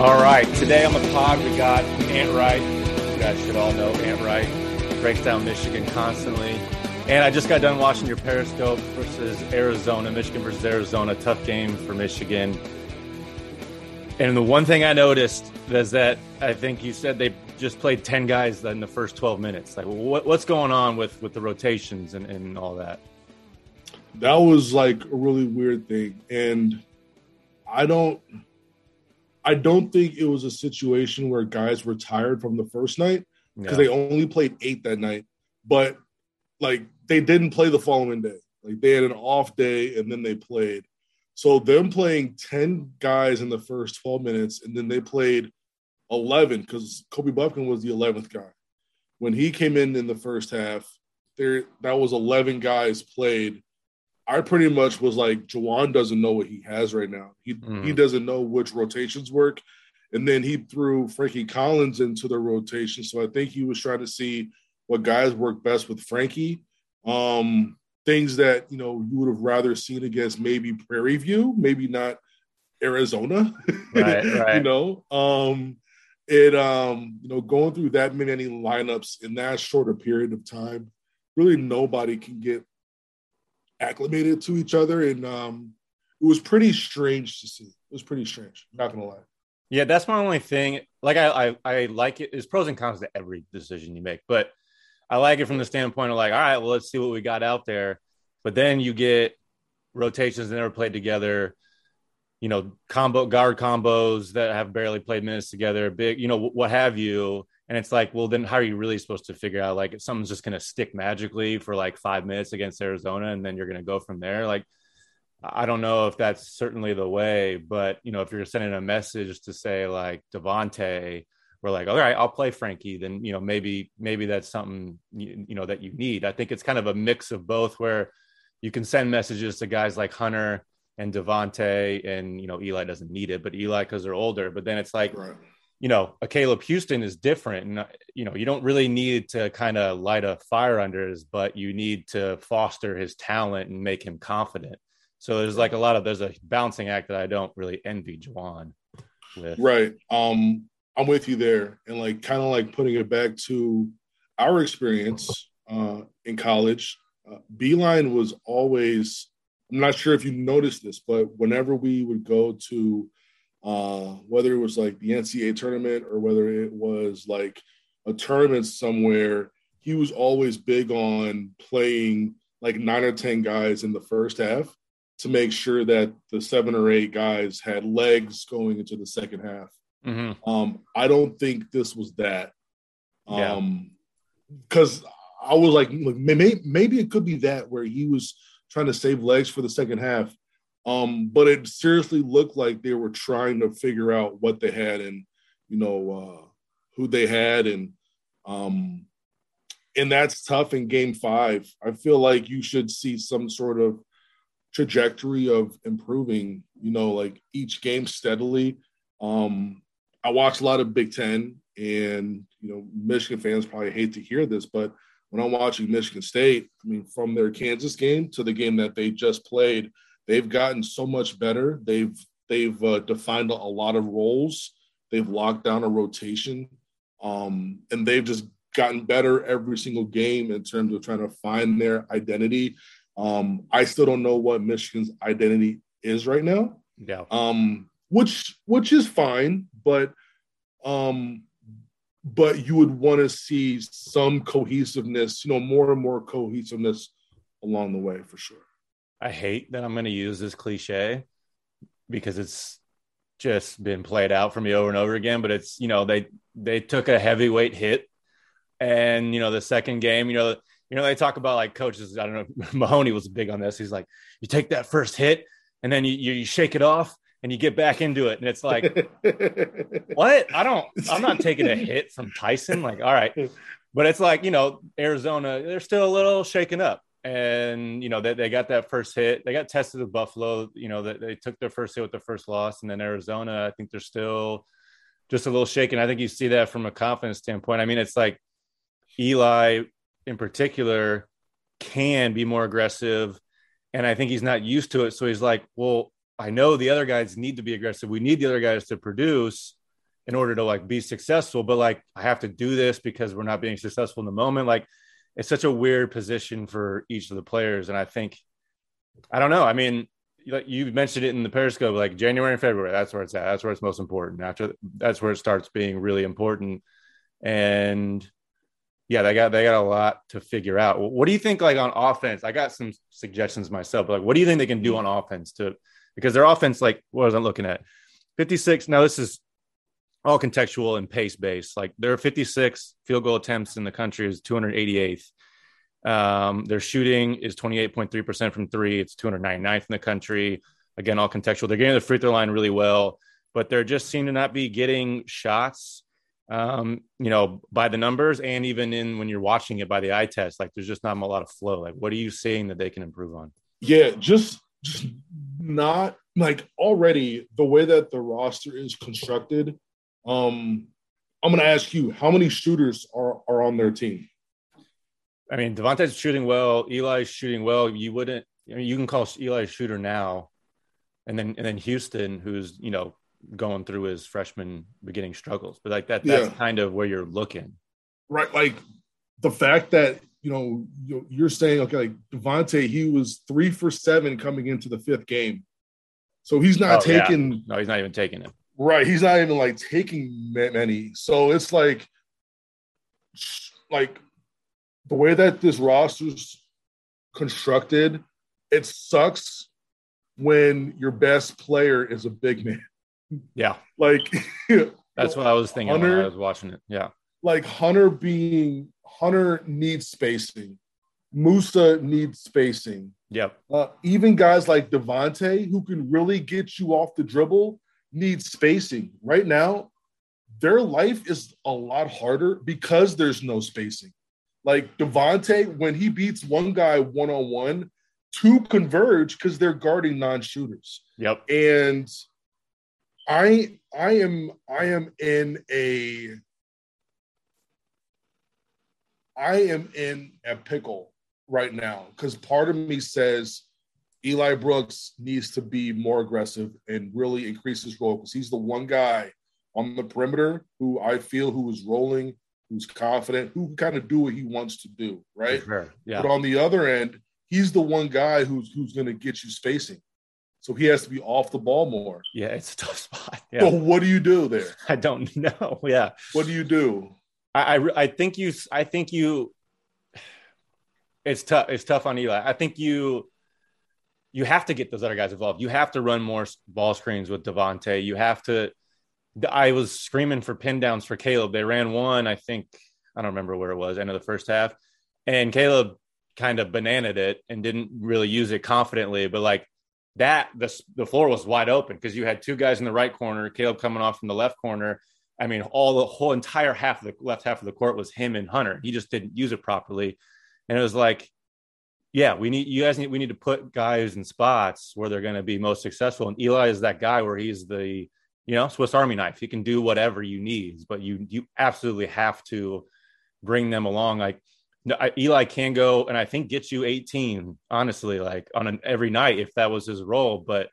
All right, today on the pod we got Ant Wright. You guys should all know Ant Wright breaks down Michigan constantly. And I just got done watching your Periscope versus Arizona, Michigan versus Arizona, tough game for Michigan. And the one thing I noticed is that I think you said they just played ten guys in the first twelve minutes. Like, what, what's going on with with the rotations and, and all that? That was like a really weird thing, and I don't, I don't think it was a situation where guys were tired from the first night because yeah. they only played eight that night, but like they didn't play the following day. Like they had an off day and then they played. So them playing 10 guys in the first 12 minutes, and then they played 11 because Kobe Bufkin was the 11th guy. When he came in in the first half, there that was 11 guys played. I pretty much was like, Juwan doesn't know what he has right now. He mm. he doesn't know which rotations work. And then he threw Frankie Collins into the rotation. So I think he was trying to see what guys work best with Frankie. Um, things that you know you would have rather seen against maybe Prairie View, maybe not Arizona. Right, right. you know, um, it um, you know, going through that many lineups in that shorter period of time, really nobody can get acclimated to each other, and um, it was pretty strange to see. It was pretty strange. Not gonna lie. Yeah, that's my only thing. Like I, I, I like it. There's pros and cons to every decision you make, but I like it from the standpoint of like, all right, well, let's see what we got out there. But then you get rotations that never played together, you know, combo guard combos that have barely played minutes together, big, you know, what have you. And it's like, well, then how are you really supposed to figure out like if something's just going to stick magically for like five minutes against Arizona and then you're going to go from there? Like, I don't know if that's certainly the way, but you know, if you're sending a message to say like Devonte we're like, all right, I'll play Frankie. Then you know maybe maybe that's something you, you know that you need. I think it's kind of a mix of both, where you can send messages to guys like Hunter and Devonte, and you know Eli doesn't need it, but Eli because they're older. But then it's like. Right. You know, a Caleb Houston is different, and you know you don't really need to kind of light a fire under his, but you need to foster his talent and make him confident. So there's like a lot of there's a balancing act that I don't really envy Juwan with. Right. Um, I'm with you there, and like kind of like putting it back to our experience uh, in college. Uh, Beilein was always. I'm not sure if you noticed this, but whenever we would go to, uh, whether it was like the NCAA tournament or whether it was like a tournament somewhere, he was always big on playing like nine or ten guys in the first half to make sure that the seven or eight guys had legs going into the second half. Mm-hmm. Um, I don't think this was that. Um, because I was like, maybe, maybe it could be that where he was trying to save legs for the second half. Um, but it seriously looked like they were trying to figure out what they had and you know uh, who they had and um, and that's tough in game five. I feel like you should see some sort of trajectory of improving, you know, like each game steadily. Um, I watch a lot of Big Ten, and you know, Michigan fans probably hate to hear this, but when I'm watching Michigan State, I mean, from their Kansas game to the game that they just played, they've gotten so much better. They've they've uh, defined a, lot of roles. They've locked down a rotation, um, and they've just gotten better every single game in terms of trying to find their identity. Um, I still don't know what Michigan's identity is right now. Yeah. Um, which which is fine, but um but you would want to see some cohesiveness, you know, more and more cohesiveness along the way for sure. I hate that I'm going to use this cliche because it's just been played out for me over and over again, but it's, you know, they they took a heavyweight hit and, you know, the second game, you know, you know, they talk about like coaches. I don't know. Mahoney was big on this. He's like, you take that first hit, and then you, you shake it off, and you get back into it and it's like what i don't i'm not taking a hit from tyson like all right but it's like you know arizona they're still a little shaken up and you know they, they got that first hit they got tested with buffalo you know they, they took their first hit with their first loss and then arizona i think they're still just a little shaken i think you see that from a confidence standpoint i mean it's like eli in particular can be more aggressive and i think he's not used to it so he's like well I know the other guys need to be aggressive. We need the other guys to produce. in order to like be successful, but like I have to do this because we're not being successful in the moment. Like it's such a weird position for each of the players. And I think, I don't know. I mean, you mentioned it in the Periscope, like January and February. That's where it's at. That's where it's most important. After that's where it starts being really important. And yeah, they got they got a lot to figure out. What do you think, like on offense? I got some suggestions myself. Like, what do you think they can do on offense to because their offense, like, what was I looking at? Fifty six. Now this is all contextual and pace based. Like there are 56 field goal attempts in the country is 288th. Um, their shooting is 28.3% from three. It's 299th in the country. Again, all contextual. They're getting the free throw line really well, but they're just seem to not be getting shots, um, you know, by the numbers and even in when you're watching it by the eye test, like there's just not a lot of flow. Like, what are you seeing that they can improve on? Yeah, just, just not like already the way that the roster is constructed um, I'm going to ask you, how many shooters are, are on their team? I mean, Devontae's shooting well. Eli's shooting well. You wouldn't, I mean, you can call Eli a shooter now. And then, and then Houston, who's, you know, going through his freshman beginning struggles. But like that, that's yeah. kind of where you're looking. Right. Like the fact that, you know, you're saying, okay, like Devontae, he was three for seven coming into the fifth game. So he's not oh, taking. Yeah. No, he's not even taking it. Right. He's not even like taking many. So it's like, like the way that this roster's constructed, it sucks when your best player is a big man. Yeah. Like that's what I was thinking Hunter, when I was watching it. Yeah. Like Hunter being Hunter needs spacing. Moussa needs spacing. Yep. Uh, even guys like Devontae, who can really get you off the dribble, need spacing. Right now, their life is a lot harder because there's no spacing. Like Devontae, when he beats one guy one on one, two converge because they're guarding non-shooters. Yep. And I I am I am in a I am in a pickle right now because part of me says Eli Brooks needs to be more aggressive and really increase his role because he's the one guy on the perimeter who I feel who is rolling, who's confident, who can kind of do what he wants to do, right? Sure. Yeah. But on the other end, he's the one guy who's who's going to get you spacing. So he has to be off the ball more. Yeah, it's a tough spot. Yeah. So what do you do there? I don't know. Yeah. What do you do? I, I, I think you I think you it's tough. It's tough on Eli. I think you you have to get those other guys involved. You have to run more ball screens with Devontae. You have to. I was screaming for pin downs for Caleb. They ran one, I think. I don't remember where it was. End of the first half, and Caleb kind of bananaed it and didn't really use it confidently. But like that, the the floor was wide open because you had two guys in the right corner, Caleb coming off from the left corner. I mean, all the whole entire half of the left half of the court was him and Hunter. He just didn't use it properly, and it was like yeah, we need you guys need we need to put guys in spots where they're going to be most successful. And Eli is that guy where he's the you know Swiss Army knife. He can do whatever you need, but you you absolutely have to bring them along. Like Eli can go and I think get you 18, honestly, like on an every night if that was his role. But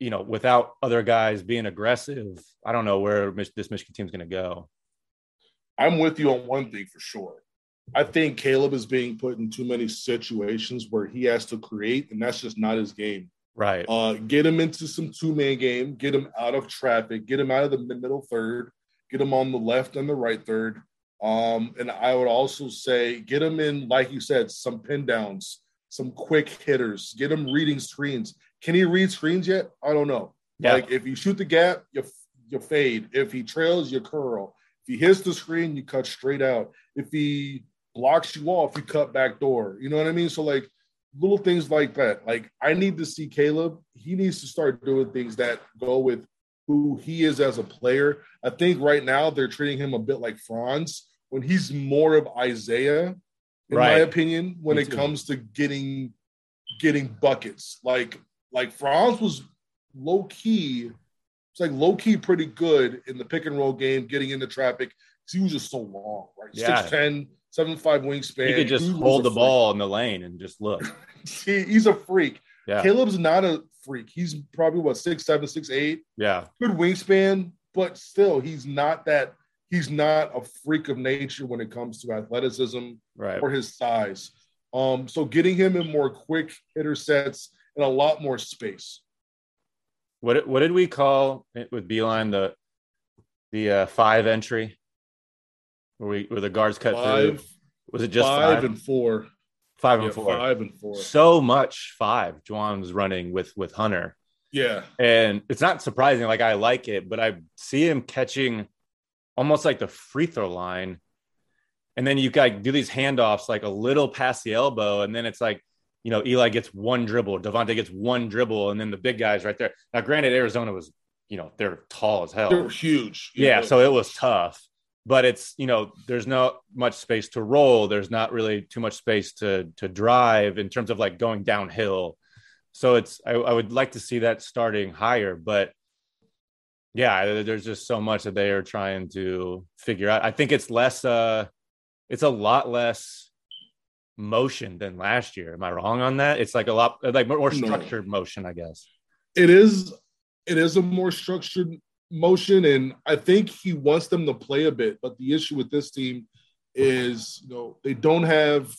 you know, without other guys being aggressive, I don't know where this Michigan team's going to go. I'm with you on one thing for sure. I think Caleb is being put in too many situations where he has to create, and that's just not his game. Right. Uh, get him into some two man game, get him out of traffic, get him out of the middle third, get him on the left and the right third. Um, and I would also say get him in, like you said, some pin downs, some quick hitters, get him reading screens. Can he read screens yet? I don't know. Yeah. Like if you shoot the gap, you you fade. If he trails, you curl. If he hits the screen, you cut straight out. If he blocks you off, you cut back door. You know what I mean? So like little things like that. Like I need to see Caleb. He needs to start doing things that go with who he is as a player. I think right now they're treating him a bit like Franz when he's more of Isaiah, in right. my opinion, when Me it too. comes to getting getting buckets. Like like Franz was low key. It's like low key pretty good in the pick and roll game, getting into traffic. He was just so long, right? Yeah. 6'10, seven five wingspan. He could just he hold the ball in the lane and just look. he, he's a freak. Yeah. Caleb's not a freak. He's probably what six seven, six eight. Yeah. Good wingspan, but still, he's not that. He's not a freak of nature when it comes to athleticism right. or his size. Um, so getting him in more quick hitter sets and a lot more space. What what did we call it with Beilein the the uh, five entry where we where the guards cut five, through? Was it just five, five, and four? Five Yeah, and four. five and four. So much five. Juwan was running with with Hunter, Yeah, and it's not surprising. Like I like it, but I see him catching almost like the free throw line, and then you got do these handoffs like a little past the elbow, and then it's like you know Eli gets one dribble, Devontae gets one dribble, and then the big guys right there. Now, granted, Arizona was you know they're tall as hell. they're huge. yeah, so it was tough. But it's you know there's not much space to roll. There's not really too much space to to drive in terms of like going downhill. So it's I, I would like to see that starting higher, but yeah, there's just so much that they are trying to figure out. I think it's less uh it's a lot less motion than last year. Am I wrong on that? It's like a lot like more, more No. structured motion, I guess. it is it is a more structured motion and i think he wants them to play a bit but the issue with this team is you know they don't have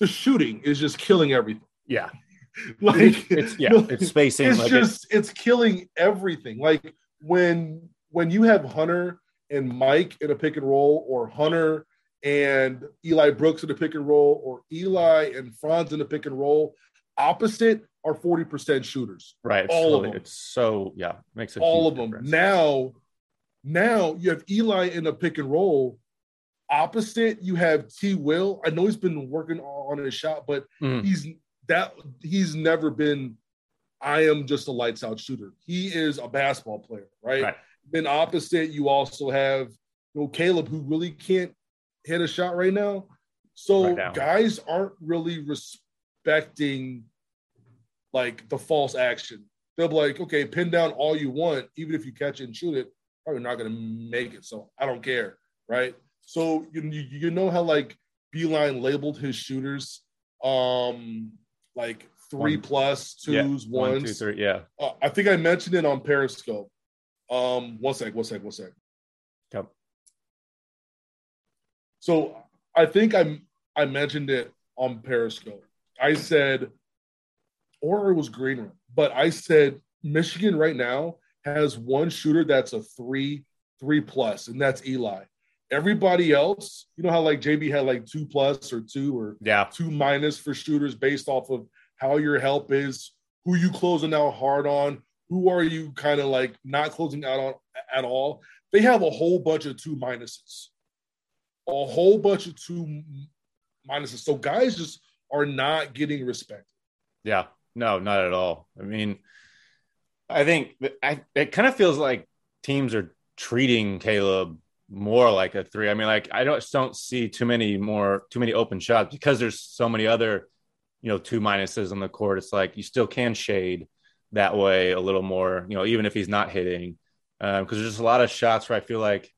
the shooting is just killing everything Yeah. like It's yeah, it's spacing it's like just it's killing everything like when when you have hunter and mike in a pick and roll or hunter and eli brooks in a pick and roll or eli and franz in a pick and roll opposite are 40% shooters right. All of them. It's so yeah, makes a all of them difference. now now you have eli in a pick and roll opposite you have t will i know he's been working on his shot but Mhm. he's that he's never been i am just a lights out shooter he is a basketball player right, Right. then opposite you also have you know caleb who really can't hit a shot right now so Right now. guys aren't really respecting like the false action they'll be like okay pin down all you want even if you catch it and shoot it probably not going to make it so i don't care right so you, you know how like Beilein labeled his shooters um like three One. plus Yeah, twos One, ones two, three. Yeah. uh, I think I mentioned it on Periscope. Um, one sec, one sec, one sec. Yep. So I think I I mentioned it on Periscope. I said, or it was Green Room, but I said Michigan right now has one shooter that's a three, three plus, and that's Eli. Everybody else, you know how like JB had like two plus or two or Yeah. two minus for shooters based off of how your help is, who you closing out hard on, who are you kind of like not closing out on at all. They have a whole bunch of two minuses, a whole bunch of two minuses. So guys just are not getting respect. Yeah. No, not at all. I mean, I think I, it kind of feels like teams are treating Caleb more like a three. I mean, like I don't don't see too many more too many open shots because there's so many other, you know, two minuses on the court. It's like you still can shade that way a little more, you know, even if he's not hitting, um, because there's just a lot of shots where I feel like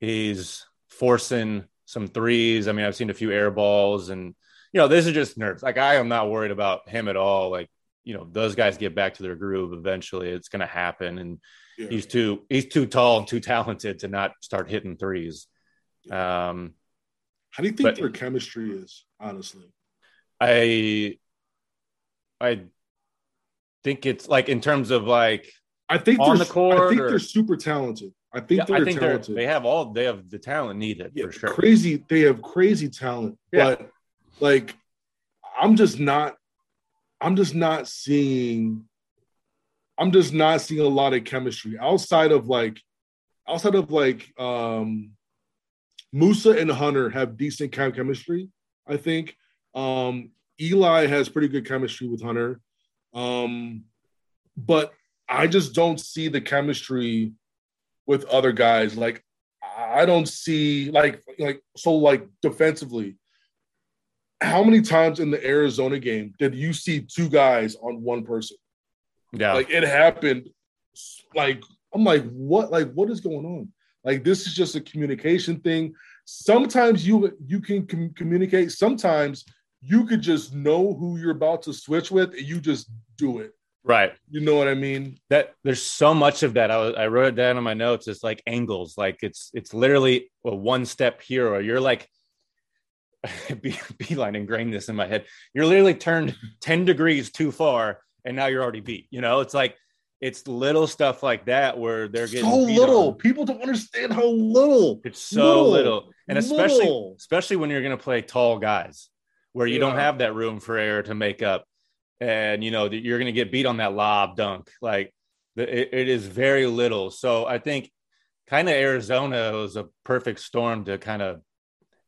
he's forcing some threes. I mean, I've seen a few air balls, and you know, this is just nerves. Like I am not worried about him at all. Like you know, those guys get back to their groove eventually. It's going to happen, and Yeah. he's too he's too tall and too talented to not start hitting threes. Um, How do you think But- their chemistry is, honestly? I I think it's like in terms of like I think On they're, the court I think or- they're super talented. I think yeah, they're I think they're, talented. they have all they have the talent needed yeah, for sure. crazy. They have crazy talent, Yeah. but like, I'm just not. I'm just not seeing. I'm just not seeing a lot of chemistry outside of like, outside of like, um, Moussa and Hunter have decent chemistry. I think um, Eli has pretty good chemistry with Hunter, um, but I just don't see the chemistry with other guys. Like I don't see like like so like defensively. How many times in the Arizona game did you see two guys on one person? Yeah, Like it happened. Like I'm like, what? Like what is going on? Like this is just a communication thing. Sometimes you you can com- communicate. Sometimes you could just know who you're about to switch with, and you just do it. Right. You know what I mean? That there's so much of that. I was, I wrote it down in my notes. It's like angles. Like it's it's literally a one step here, or you're like Beilein ingrained this in my head. You're literally turned 10 degrees too far and now you're already beat. You know, it's like it's little stuff like that where they're getting so little. on. People don't understand how little. It's so little, little. and especially little. especially when you're going to play tall guys where you Yeah. don't have that room for error to make up, and you know that you're going to get beat on that lob dunk. Like it, it is very little. So I think kind of Arizona was a perfect storm to kind of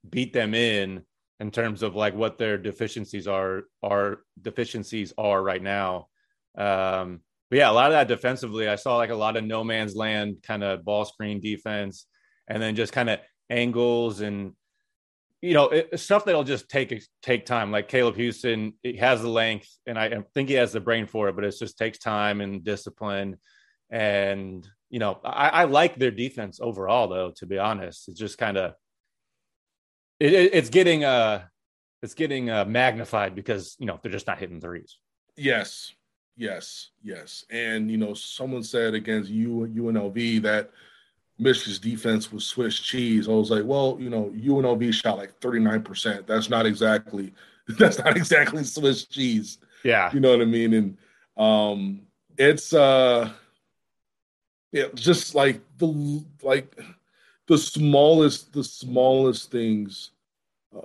beat them in in terms of like what their deficiencies are are deficiencies are right now. Um, but yeah, a lot of that defensively, I saw like a lot of no man's land kind of ball screen defense, and then just kind of angles and you know it, stuff that'll just take take time. Like Caleb Houston, he has the length, and I, think he has the brain for it, but it just takes time and discipline. And you know, I, I like their defense overall, though. To be honest, it's just kind of it, it, it's getting uh it's getting uh, magnified because you know they're just not hitting threes. Yes, yes, yes. And you know, someone said against U UNLV that Michigan's defense was Swiss cheese. I was like, well, you know, UNLV shot like 39%. That's not exactly that's not exactly Swiss cheese. Yeah, You know what I mean? And um it's uh yeah, just like the like the smallest the smallest things uh,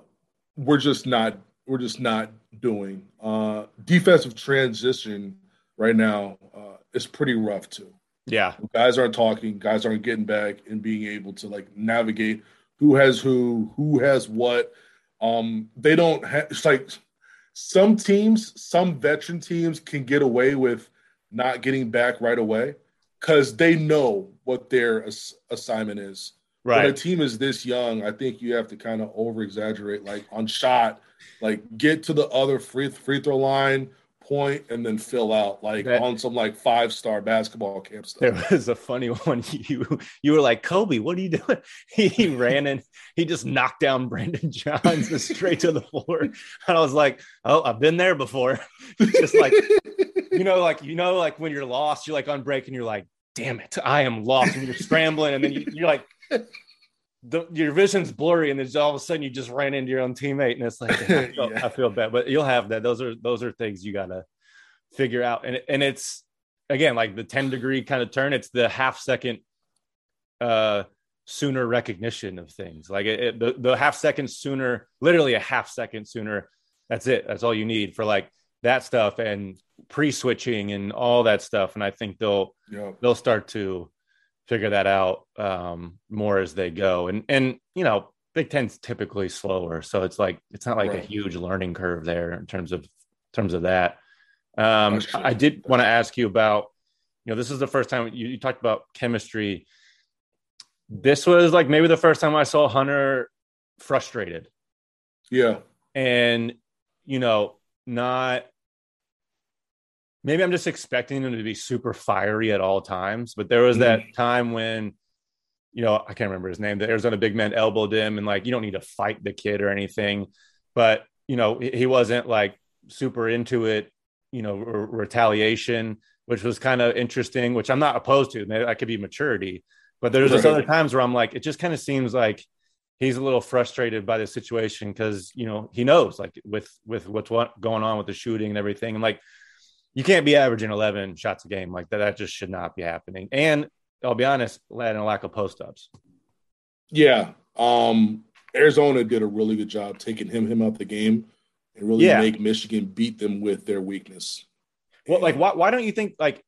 we're just not we're just not doing. Uh defensive transition right now uh is pretty rough too. yeah, Guys aren't talking, guys aren't getting back and being able to like navigate who has who, who has what. Um they don't have it's like some teams, some veteran teams can get away with not getting back right away because they know what their ass- assignment is. When a team is this young, I think you have to kind of over exaggerate, like on shot, like get to the other free free throw line, point, and then fill out, like That- on some like five star basketball camp stuff. There was a funny one. You you were like Kobe, what are you doing? He, he ran and he just knocked down Brandon Johns straight to the floor, and I was like, oh, I've been there before. just like you know, like you know, like when you're lost, you're like on break and you're like, damn it, I am lost, and you're scrambling, and then you, you're like. The, your vision's blurry, and then all of a sudden you just ran into your own teammate, and it's like I feel, Yeah. I feel bad, but you'll have that. Those are those are things you gotta figure out, and and it's again like the 10 degree kind of turn it's the half second uh sooner recognition of things like it, it- the, the half second sooner literally a half second sooner that's it that's all you need for like that stuff and pre-switching and all that stuff. And i think they'll yeah. they'll start to figure that out um more as they go. And and you know big ten's typically slower. So it's like it's not like a huge learning curve there in terms of in terms of that. Um i did want to ask you about you know this is the first time you, you talked about chemistry. This was like maybe the first time i saw hunter frustrated. Yeah. and you know not maybe i'm just expecting him to be super fiery at all times but there was that mm-hmm. time when you know i can't remember his name the arizona big man elbowed him and like you don't need to fight the kid or anything but you know he wasn't like super into it you know r- retaliation which was kind of interesting which i'm not opposed to maybe that could be maturity but there's just Right. other times where i'm like it just kind of seems like he's a little frustrated by the situation because you know he knows like with with what's what going on with the shooting and everything and like you can't be averaging 11 shots a game like that that just should not be happening and i'll be honest and a lack of post-ups Yeah. Um, Arizona did a really good job taking him him out the game and really Yeah. make Michigan beat them with their weakness. well like why, why don't you think like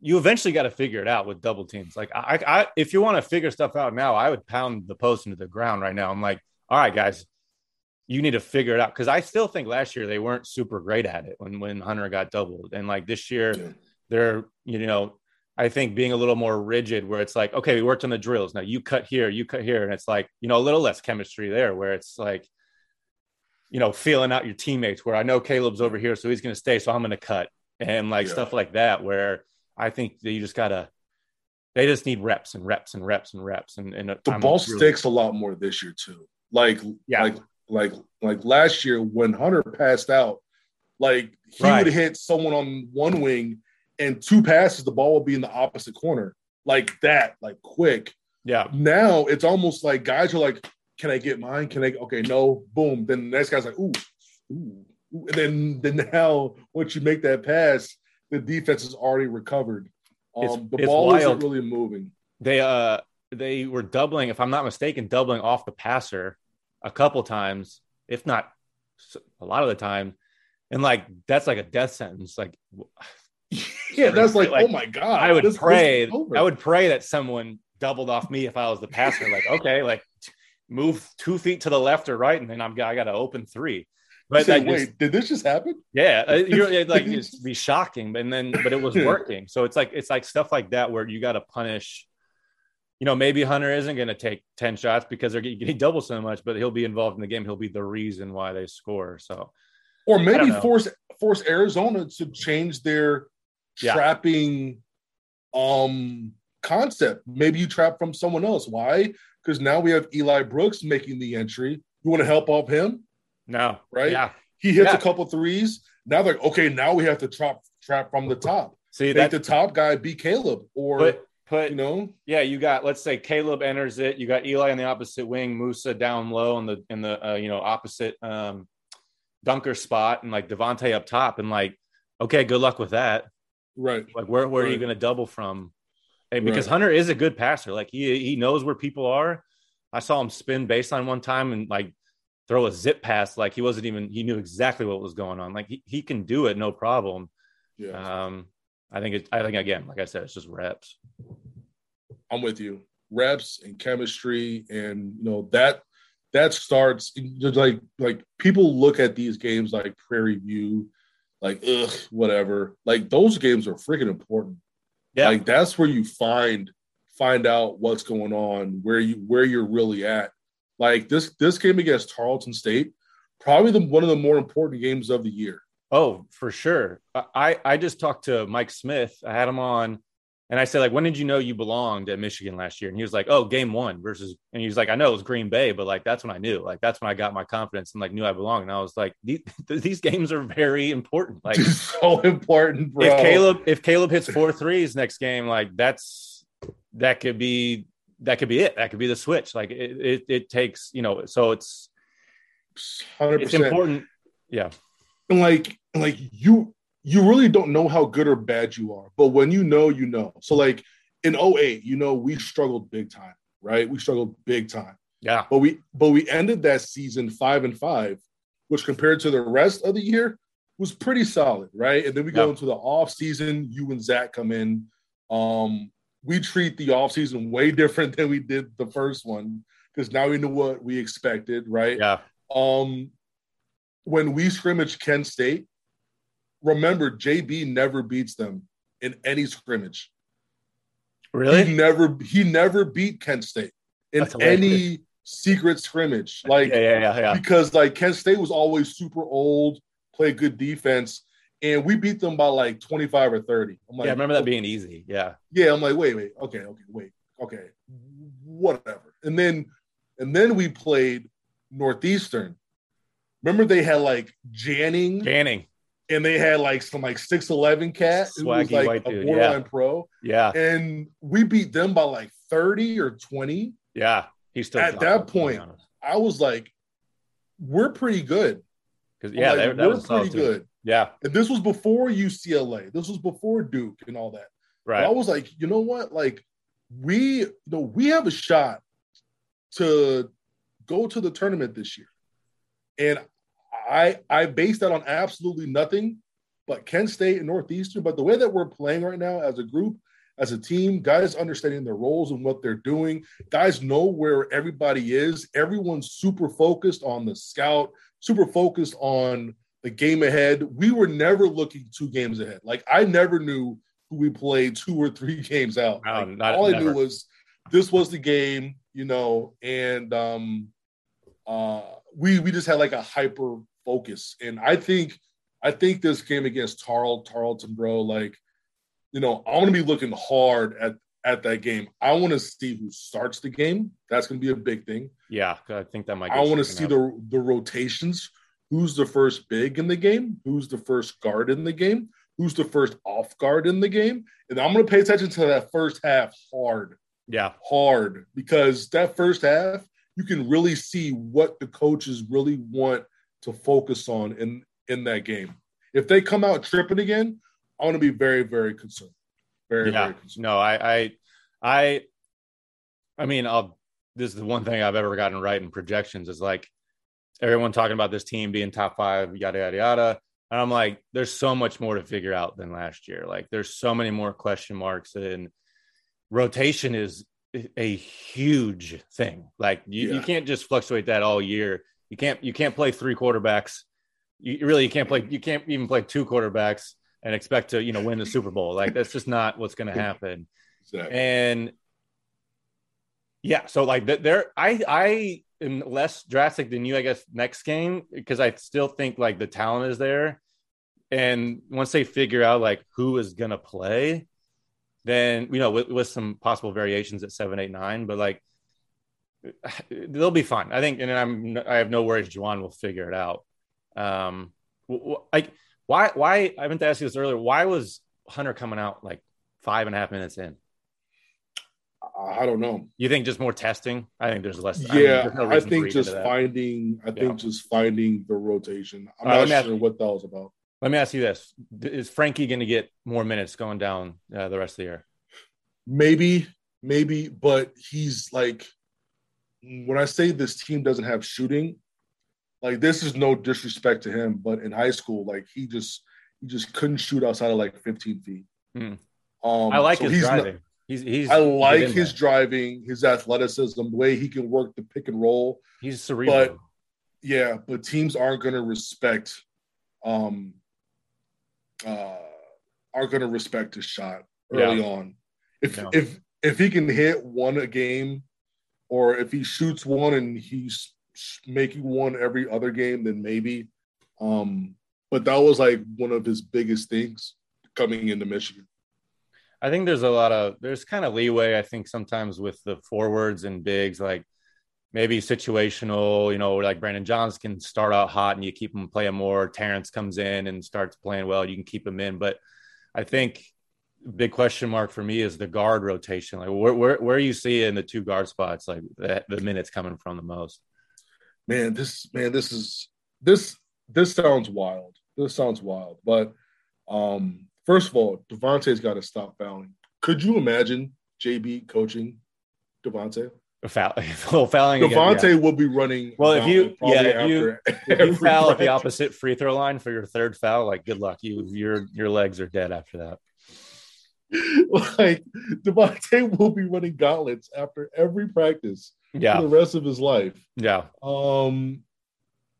you eventually got to figure it out with double teams like I, I if you want to figure stuff out now i would pound the post into the ground right now i'm like all right guys you need to figure it out because i still think last year they weren't super great at it when when hunter got doubled and like this year Yeah. they're you know i think being a little more rigid where it's like okay we worked on the drills now you cut here you cut here and it's like you know a little less chemistry there where it's like you know feeling out your teammates where i know caleb's over here so he's going to stay so i'm going to cut and like Yeah. stuff like that where i think that you just gotta they just need reps and reps and reps and reps and, and The I'm ball really- sticks a lot more this year too. Like Yeah. like like like last year when Hunter passed out, Like he Right. would hit someone on one wing and two passes, the ball would be in the opposite corner. Like that, like quick. Yeah. Now it's almost like guys are like, Can I get mine? Can I okay, no, boom. Then the next guy's like, ooh, ooh. And then then now once you make that pass, the defense is already recovered. It's- Um, the it's ball wild. isn't really moving. They uh they were doubling, if I'm not mistaken, doubling off the passer a couple times, if not a lot of the time. And like that's like a death sentence. Like Yeah, that's like, Like, oh my god. I would this- this pray, is over. I would pray that someone doubled off me if I was the pastor. Like, okay, like move two feet to the left or right, and then I'm I got to open three. But Say, like, wait, it's- did this just happen? yeah, uh, you're like it'd be shocking, and then but it was working. So it's like it's like stuff like that where you got to punish. You know, maybe Hunter isn't going to take ten shots because they're getting double so much, but he'll be involved in the game. He'll be the reason why they score. So Or maybe force force Arizona to change their Yeah. trapping um concept. Maybe you trap from someone else. Why? Because now we have Eli Brooks making the entry. You want to help off him? no, Right? Yeah, He hits Yeah. a couple threes. Now they're like, okay, now we have to trap trap from the top. see Make that. the top guy be Caleb. Or Put put you know, Yeah, you got let's say Caleb enters it. You got Eli on the opposite wing, Moussa down low in the in the uh, you know opposite um, dunker spot, and like Devontae up top, and like okay, good luck with that. right. Like where where are you going to double from? And because Right. Hunter is a good passer, like he he knows where people are. I saw him spin baseline one time and like throw a zip pass, like he wasn't even he knew exactly what was going on. Like he, he can do it, no problem. Yeah. Um, I think it. I think again, like I said, it's just reps. I'm with you. Reps and chemistry, and you know that that starts like like people look at these games like Prairie View, like ugh, whatever. Like those games are freaking important. Yeah, Like that's where you find find out what's going on, where you where you're really at. Like this this game against Tarleton State, probably the one of the more important games of the year. Oh, for sure. I I just talked to Mike Smith. I had him on, and I said like, when did you know you belonged at Michigan last year? And he was like, oh, game one versus. And he was like, I know it was Green Bay, but like that's when I knew. Like that's when I got my confidence and like knew I belonged. And I was like, these, these games are very important. Like so important, bro. if Caleb if Caleb hits four threes next game, like that's that could be that could be it. That could be the switch. Like it it, it takes you know. So it's hundred it's important. Yeah. and like like you you really don't know how good or bad you are but when you know you know. So like in 08 you know we struggled big time right? We struggled big time. Yeah. but we but we ended that season five and five which compared to the rest of the year was pretty solid right? And then we go into the off season you and zach come in. Um we treat the off season way different than we did the first one because now we know what we expected right? Yeah. um, when we scrimmage Kent State, remember JB never beats them in any scrimmage. He Really? never he never beat Kent State in any secret scrimmage. Like yeah, yeah, yeah, yeah. because like Kent State was always super old, play good defense, and we beat them by like 25 or 30. I'm like, yeah, I remember that being easy. Yeah. yeah, I'm like, wait, wait, okay, okay, wait, okay, whatever. And then, and then we played Northeastern. Remember they had like Janning, Janning. And they had like some like six eleven cat who was like a dude, borderline pro, Yeah. and we beat them by like thirty or twenty. Yeah. He's still At that point, I was like, we're pretty good. because yeah, like, that, that we're was pretty good. Yeah. And this was before UCLA. This was before Duke and all that. But I was like, you know what? Like, we you know we have a shot to go to the tournament this year, and I I base that on absolutely nothing but Kent State and Northeastern. But the way that we're playing right now as a group, as a team, guys understanding their roles and what they're doing, guys know where everybody is. Everyone's super focused on the scout, super focused on the game ahead. We were never looking two games ahead. Like I never knew who we played two or three games out. No, Like, not- all I never. knew was this was the game, you know, and um uh we we just had like a hyper focus. And I think I think this game against Tarl Tarleton, bro, like, you know, I'm gonna be looking hard at at that game. I want to see who starts the game. That's gonna be a big thing. Yeah. I think that might. I want to see the the rotations. who's the first big in the game, who's the first guard in the game, who's the first off guard in the game. And I'm going to pay attention to that first half hard. Yeah. Hard because that first half, you can really see what the coaches really want to focus on in, in that game. If they come out tripping again, I want to be very, very concerned. Very, yeah. very concerned. No, I, I, I, I mean, I'll, this is the one thing I've ever gotten right in projections is like everyone talking about this team being top five, yada, yada, yada. And I'm like, there's so much more to figure out than last year. Like, there's so many more question marks, and rotation is a huge thing. Like, you, Yeah. you can't just fluctuate that all year. You can't you can't play three quarterbacks. You really you can't play you can't even play two quarterbacks and expect to you know win the Super Bowl. Like, that's just not what's going to happen. Exactly. And yeah, so like there, I I am less drastic than you, I guess, next game because I still think like the talent is there, and once they figure out like who is gonna play, then you know with, with some possible variations at seven, eight, nine, but like they'll be fine. I think, and I'm I have no worries. Juwan will figure it out. Um, like why why I meant to ask you this earlier. Why was Hunter coming out like five and a half minutes in? I don't know. You think just more testing? I think there's less. I mean, Yeah, no I think just finding. I Yeah. think just finding the rotation. I'm right, not sure what that was about. Let me ask you this: Is Frankie going to get more minutes going down uh, the rest of the year? Maybe, maybe, but he's like, when I say this team doesn't have shooting, like this is no disrespect to him, but in high school, like he just he just couldn't shoot outside of like 15 feet. Hmm. Um, I like so his he's not- driving. he's he's. I like his driving, his athleticism, the way he can work the pick and roll. He's cerebral. but- Yeah, but teams aren't going to respect, um, uh, aren't going to respect his shot early on. If No. if if he can hit one a game, or if he shoots one and he's making one every other game, then maybe. Um, but that was like one of his biggest things coming into Michigan. I think there's a lot of there's kind of leeway. I think sometimes with the forwards and bigs, like maybe situational. You know, like Brandon Johns can start out hot and you keep him playing more. Terrance comes in and starts playing well. You can keep him in, but I think big question mark for me is the guard rotation. Like where where where are you see in the two guard spots, like the, the minutes coming from the most. man, this man, this is this this sounds wild. This sounds wild. But um, first of all, Devontae's got to stop fouling. Could you imagine JB coaching Devontae? A foul, a little fouling. again, Devontae yeah. will be running. Well, if you- yeah, if you- If you foul at the opposite free throw line for your third foul, like good luck. You your your legs are dead after that. like Devontae will be running gauntlets after every practice for Yeah, the rest of his life. yeah. Um,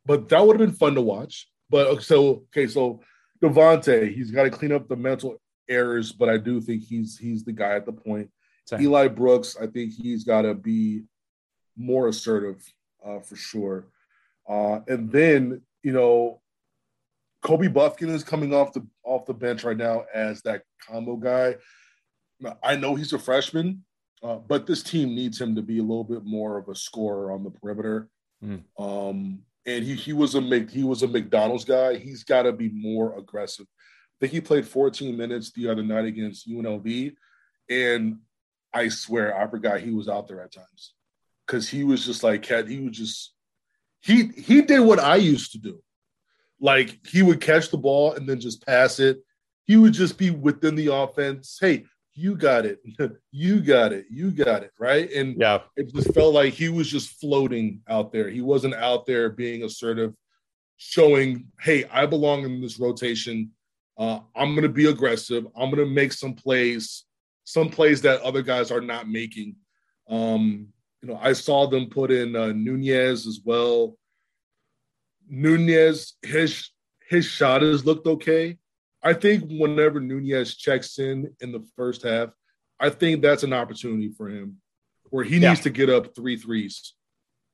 but that would have been fun to watch. But so okay, so Devontae, he's got to clean up the mental errors, but I do think he's he's the guy at the point. Same. Eli Brooks, I think he's got to be more assertive uh, for sure. Uh, and then you know, Kobe Bufkin is coming off the off the bench right now as that combo guy. I know he's a freshman, uh, but this team needs him to be a little bit more of a scorer on the perimeter. Mm. Um, and he he was a Mc- he was a McDonald's guy. He's got to be more aggressive. I think he played 14 minutes the other night against UNLV, and I swear I forgot he was out there at times because he was just like cat. He was just he he did what I used to do. Like he would catch the ball and then just pass it. He would just be within the offense. Hey, you got it. you got it. You got it. Right. And Yeah, it just felt like he was just floating out there. He wasn't out there being assertive, showing, hey, I belong in this rotation. Uh, I'm going to be aggressive. I'm going to make some plays, some plays that other guys are not making. Um, you know, I saw them put in uh, Nunez as well. Nunez, his his shot has looked okay. I think whenever Nunez checks in in the first half, I think that's an opportunity for him where he Yeah. needs to get up three threes.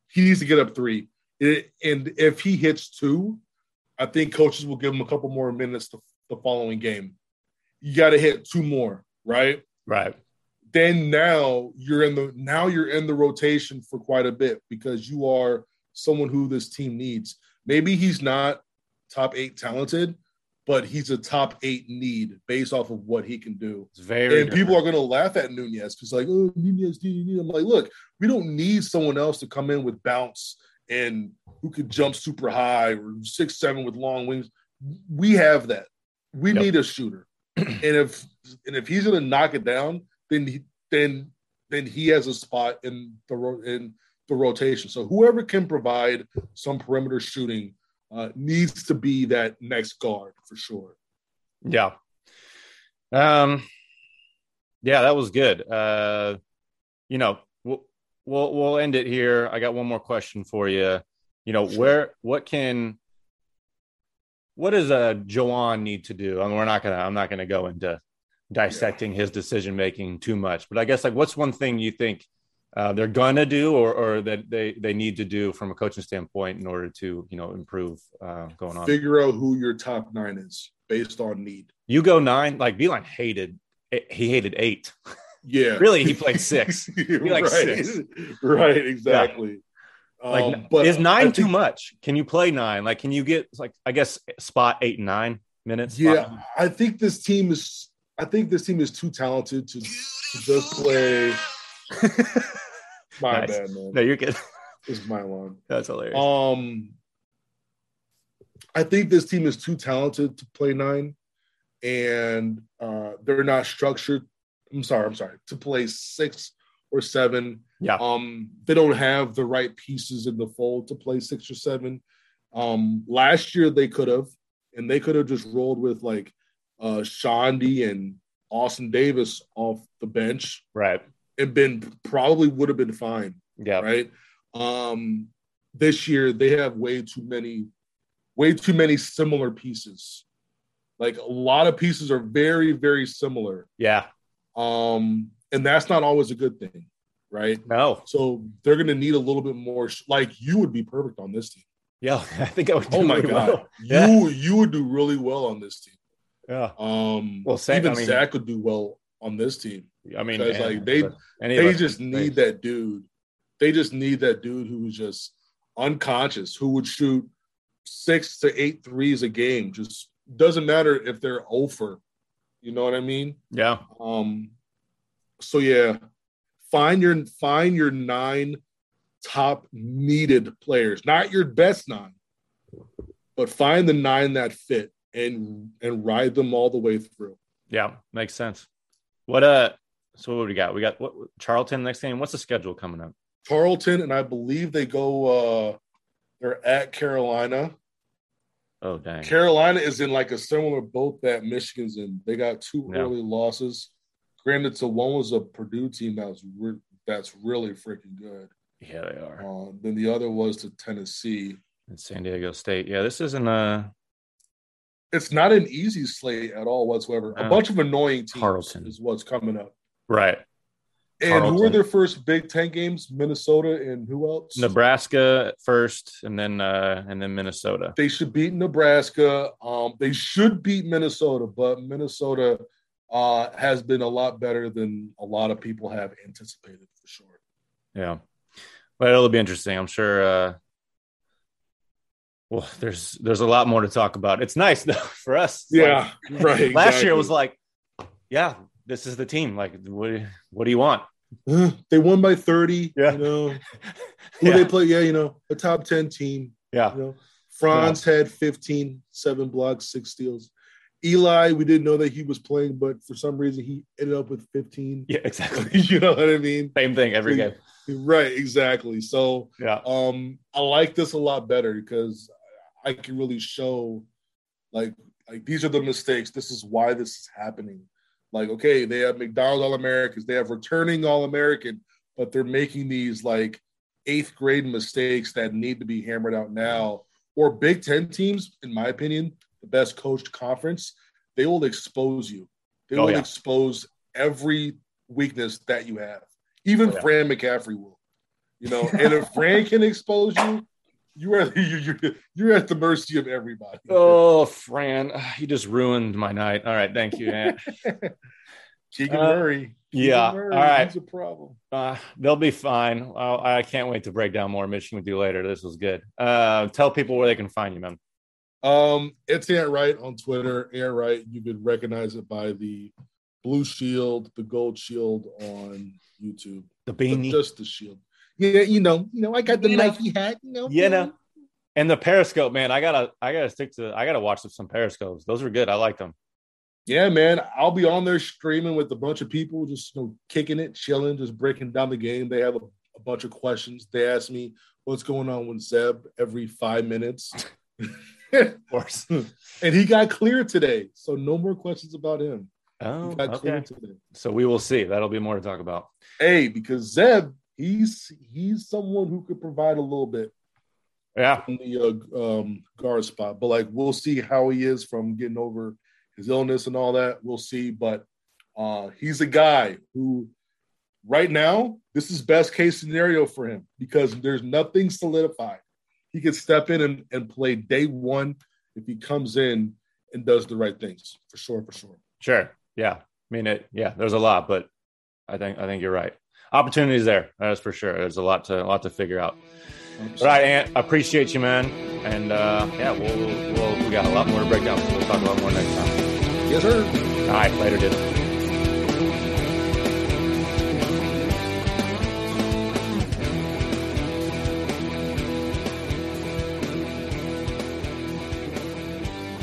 He needs to get up three. It- and if he hits two, I think coaches will give him a couple more minutes the, the following game. You got to hit two more, right? Right. Then now you're in the now you're in the rotation for quite a bit because you are someone who this team needs. Maybe he's not top eight talented, but he's a top eight need based off of what he can do. It's very and people are going to laugh at Nunez because, like, oh, Nunez, Nunez. I'm like, look, we don't need someone else to come in with bounce and who could jump super high or six seven with long wings. We have that. We yep. need a shooter, and if and if he's going to knock it down, then he, then then he has a spot in the in the rotation. So whoever can provide some perimeter shooting uh, needs to be that next guard for sure. Yeah. Um. Yeah, that was good. Uh, you know, we'll we'll we'll end it here. I got one more question for you. You know, sure. where what can what does a uh, Juwan need to do? I mean, we're not gonna. I'm not gonna go into dissecting his decision making too much, but I guess like, what's one thing you think uh, they're gonna do or, or that they, they need to do from a coaching standpoint in order to you know improve uh, going on figure out who your top nine is based on need you go nine like Beilein hated he hated eight yeah really he played six he like right. six right exactly yeah. Like um, but is nine too much can you play nine like can you get like i guess spot eight and nine minutes yeah i think this team is i think this team is too talented to, to just play My nice. bad, man. No, you're good. Is my alarm. That's hilarious. Um, I think this team is too talented to play nine, and uh, they're not structured. I'm sorry, I'm sorry to play six or seven. Yeah. Um, they don't have the right pieces in the fold to play six or seven. Um, last year they could have, and they could have just rolled with like uh Chaundee and Austin Davis off the bench. Right and been probably would have been fine. Yeah. Right. Um, this year they have way too many, way too many similar pieces. Like a lot of pieces are very, very similar. Yeah. Um, and that's not always a good thing, right? No. So they're going to need a little bit more. Like you would be perfect on this team. Yeah, I think I would. oh my god, well. yeah. you you would do really well on this team. Yeah. Um. Well, Zach, even I mean, Zach would do well on this team. I mean, because like they they just need that dude. They just need that dude who's just unconscious, who would shoot six to eight threes a game. Just doesn't matter if they're over. You know what I mean? Yeah. Um. So yeah, find your find your nine top needed players, not your best nine, but find the nine that fit and and ride them all the way through. Yeah, makes sense. What uh so what we got? We got what Tarleton next game. What's the schedule coming up? Tarleton, and I believe they go uh they're at Carolina. Oh dang. Carolina is in like a similar boat that Michigan's in. They got two yeah. early losses. Granted, so one was a Purdue team that was re- that's really freaking good. Yeah, they are. Uh, then the other was to Tennessee and San Diego State. Yeah, this isn't a it's not an easy slate at all whatsoever. A bunch of annoying teams Tarleton. is what's coming up. Right. And Tarleton. who are their first Big Ten games? Minnesota and who else? Nebraska first, and then uh, and then Minnesota. They should beat Nebraska. Um, they should beat Minnesota, but Minnesota uh, has been a lot better than a lot of people have anticipated for sure. Yeah, well, it'll be interesting. I'm sure. Uh, well, there's there's a lot more to talk about. It's nice though for us. Yeah, like, right. Last exactly. year it was like, yeah, this is the team. Like, what what do you want? Uh, they won by 30. Yeah. You know, who yeah. they play? Yeah, you know, a top 10 team. Yeah. You know, Franz yeah. had 15, seven blocks, six steals. Eli, we didn't know that he was playing, but for some reason he ended up with 15. Yeah, exactly. you know what I mean? Same thing every game. Right, exactly. So yeah, um, I like this a lot better because I can really show like like these are the mistakes. This is why this is happening. Like, okay, they have McDonald's All Americans, they have returning All American, but they're making these like eighth grade mistakes that need to be hammered out now. Or Big Ten teams, in my opinion, the best coached conference, they will expose you. They oh, will yeah. expose every weakness that you have. Even oh, yeah. Fran McCaffery will. You know, and if Fran can expose you, you are you're, you're at the mercy of everybody. Oh, Fran, you just ruined my night. All right, thank you, Aunt. Keegan uh, Murray. Yeah. All right. He's a problem. Uh, they'll be fine. I can't wait to break down more Michigan with you later. This was good. Uh, tell people where they can find you, man. Um, it's Ant Wright on Twitter. Ant Wright, you could recognize it by the blue shield, the gold shield on YouTube. The beanie, just the shield. Yeah, you know, you know, I got the you Nike know. hat. You know, yeah, know. And the Periscope, man, I gotta, I gotta stick to, I gotta watch some Periscopes. Those are good. I like them. Yeah, man, I'll be on there streaming with a bunch of people, just you know, kicking it, chilling, just breaking down the game. They have a, a bunch of questions. They ask me what's going on with Zeb every five minutes. of course. and he got clear today, so no more questions about him. Oh, okay. So we will see. That'll be more to talk about. Hey, because Zeb, he's he's someone who could provide a little bit. Yeah. In the uh, um, guard spot, but like we'll see how he is from getting over his illness and all that. We'll see, but uh, he's a guy who, right now, this is best case scenario for him because there's nothing solidified. He could step in and, and play day one if he comes in and does the right things for sure, for sure. Sure. Yeah. I mean it. Yeah. There's a lot, but I think I think you're right. Opportunities there. That's for sure. There's a lot to a lot to figure out. All right, Ant. I appreciate you, man. And uh, yeah, we'll, we'll we got a lot more to break down. So we'll talk about more next time. Yes, sir. All right. Later, dude.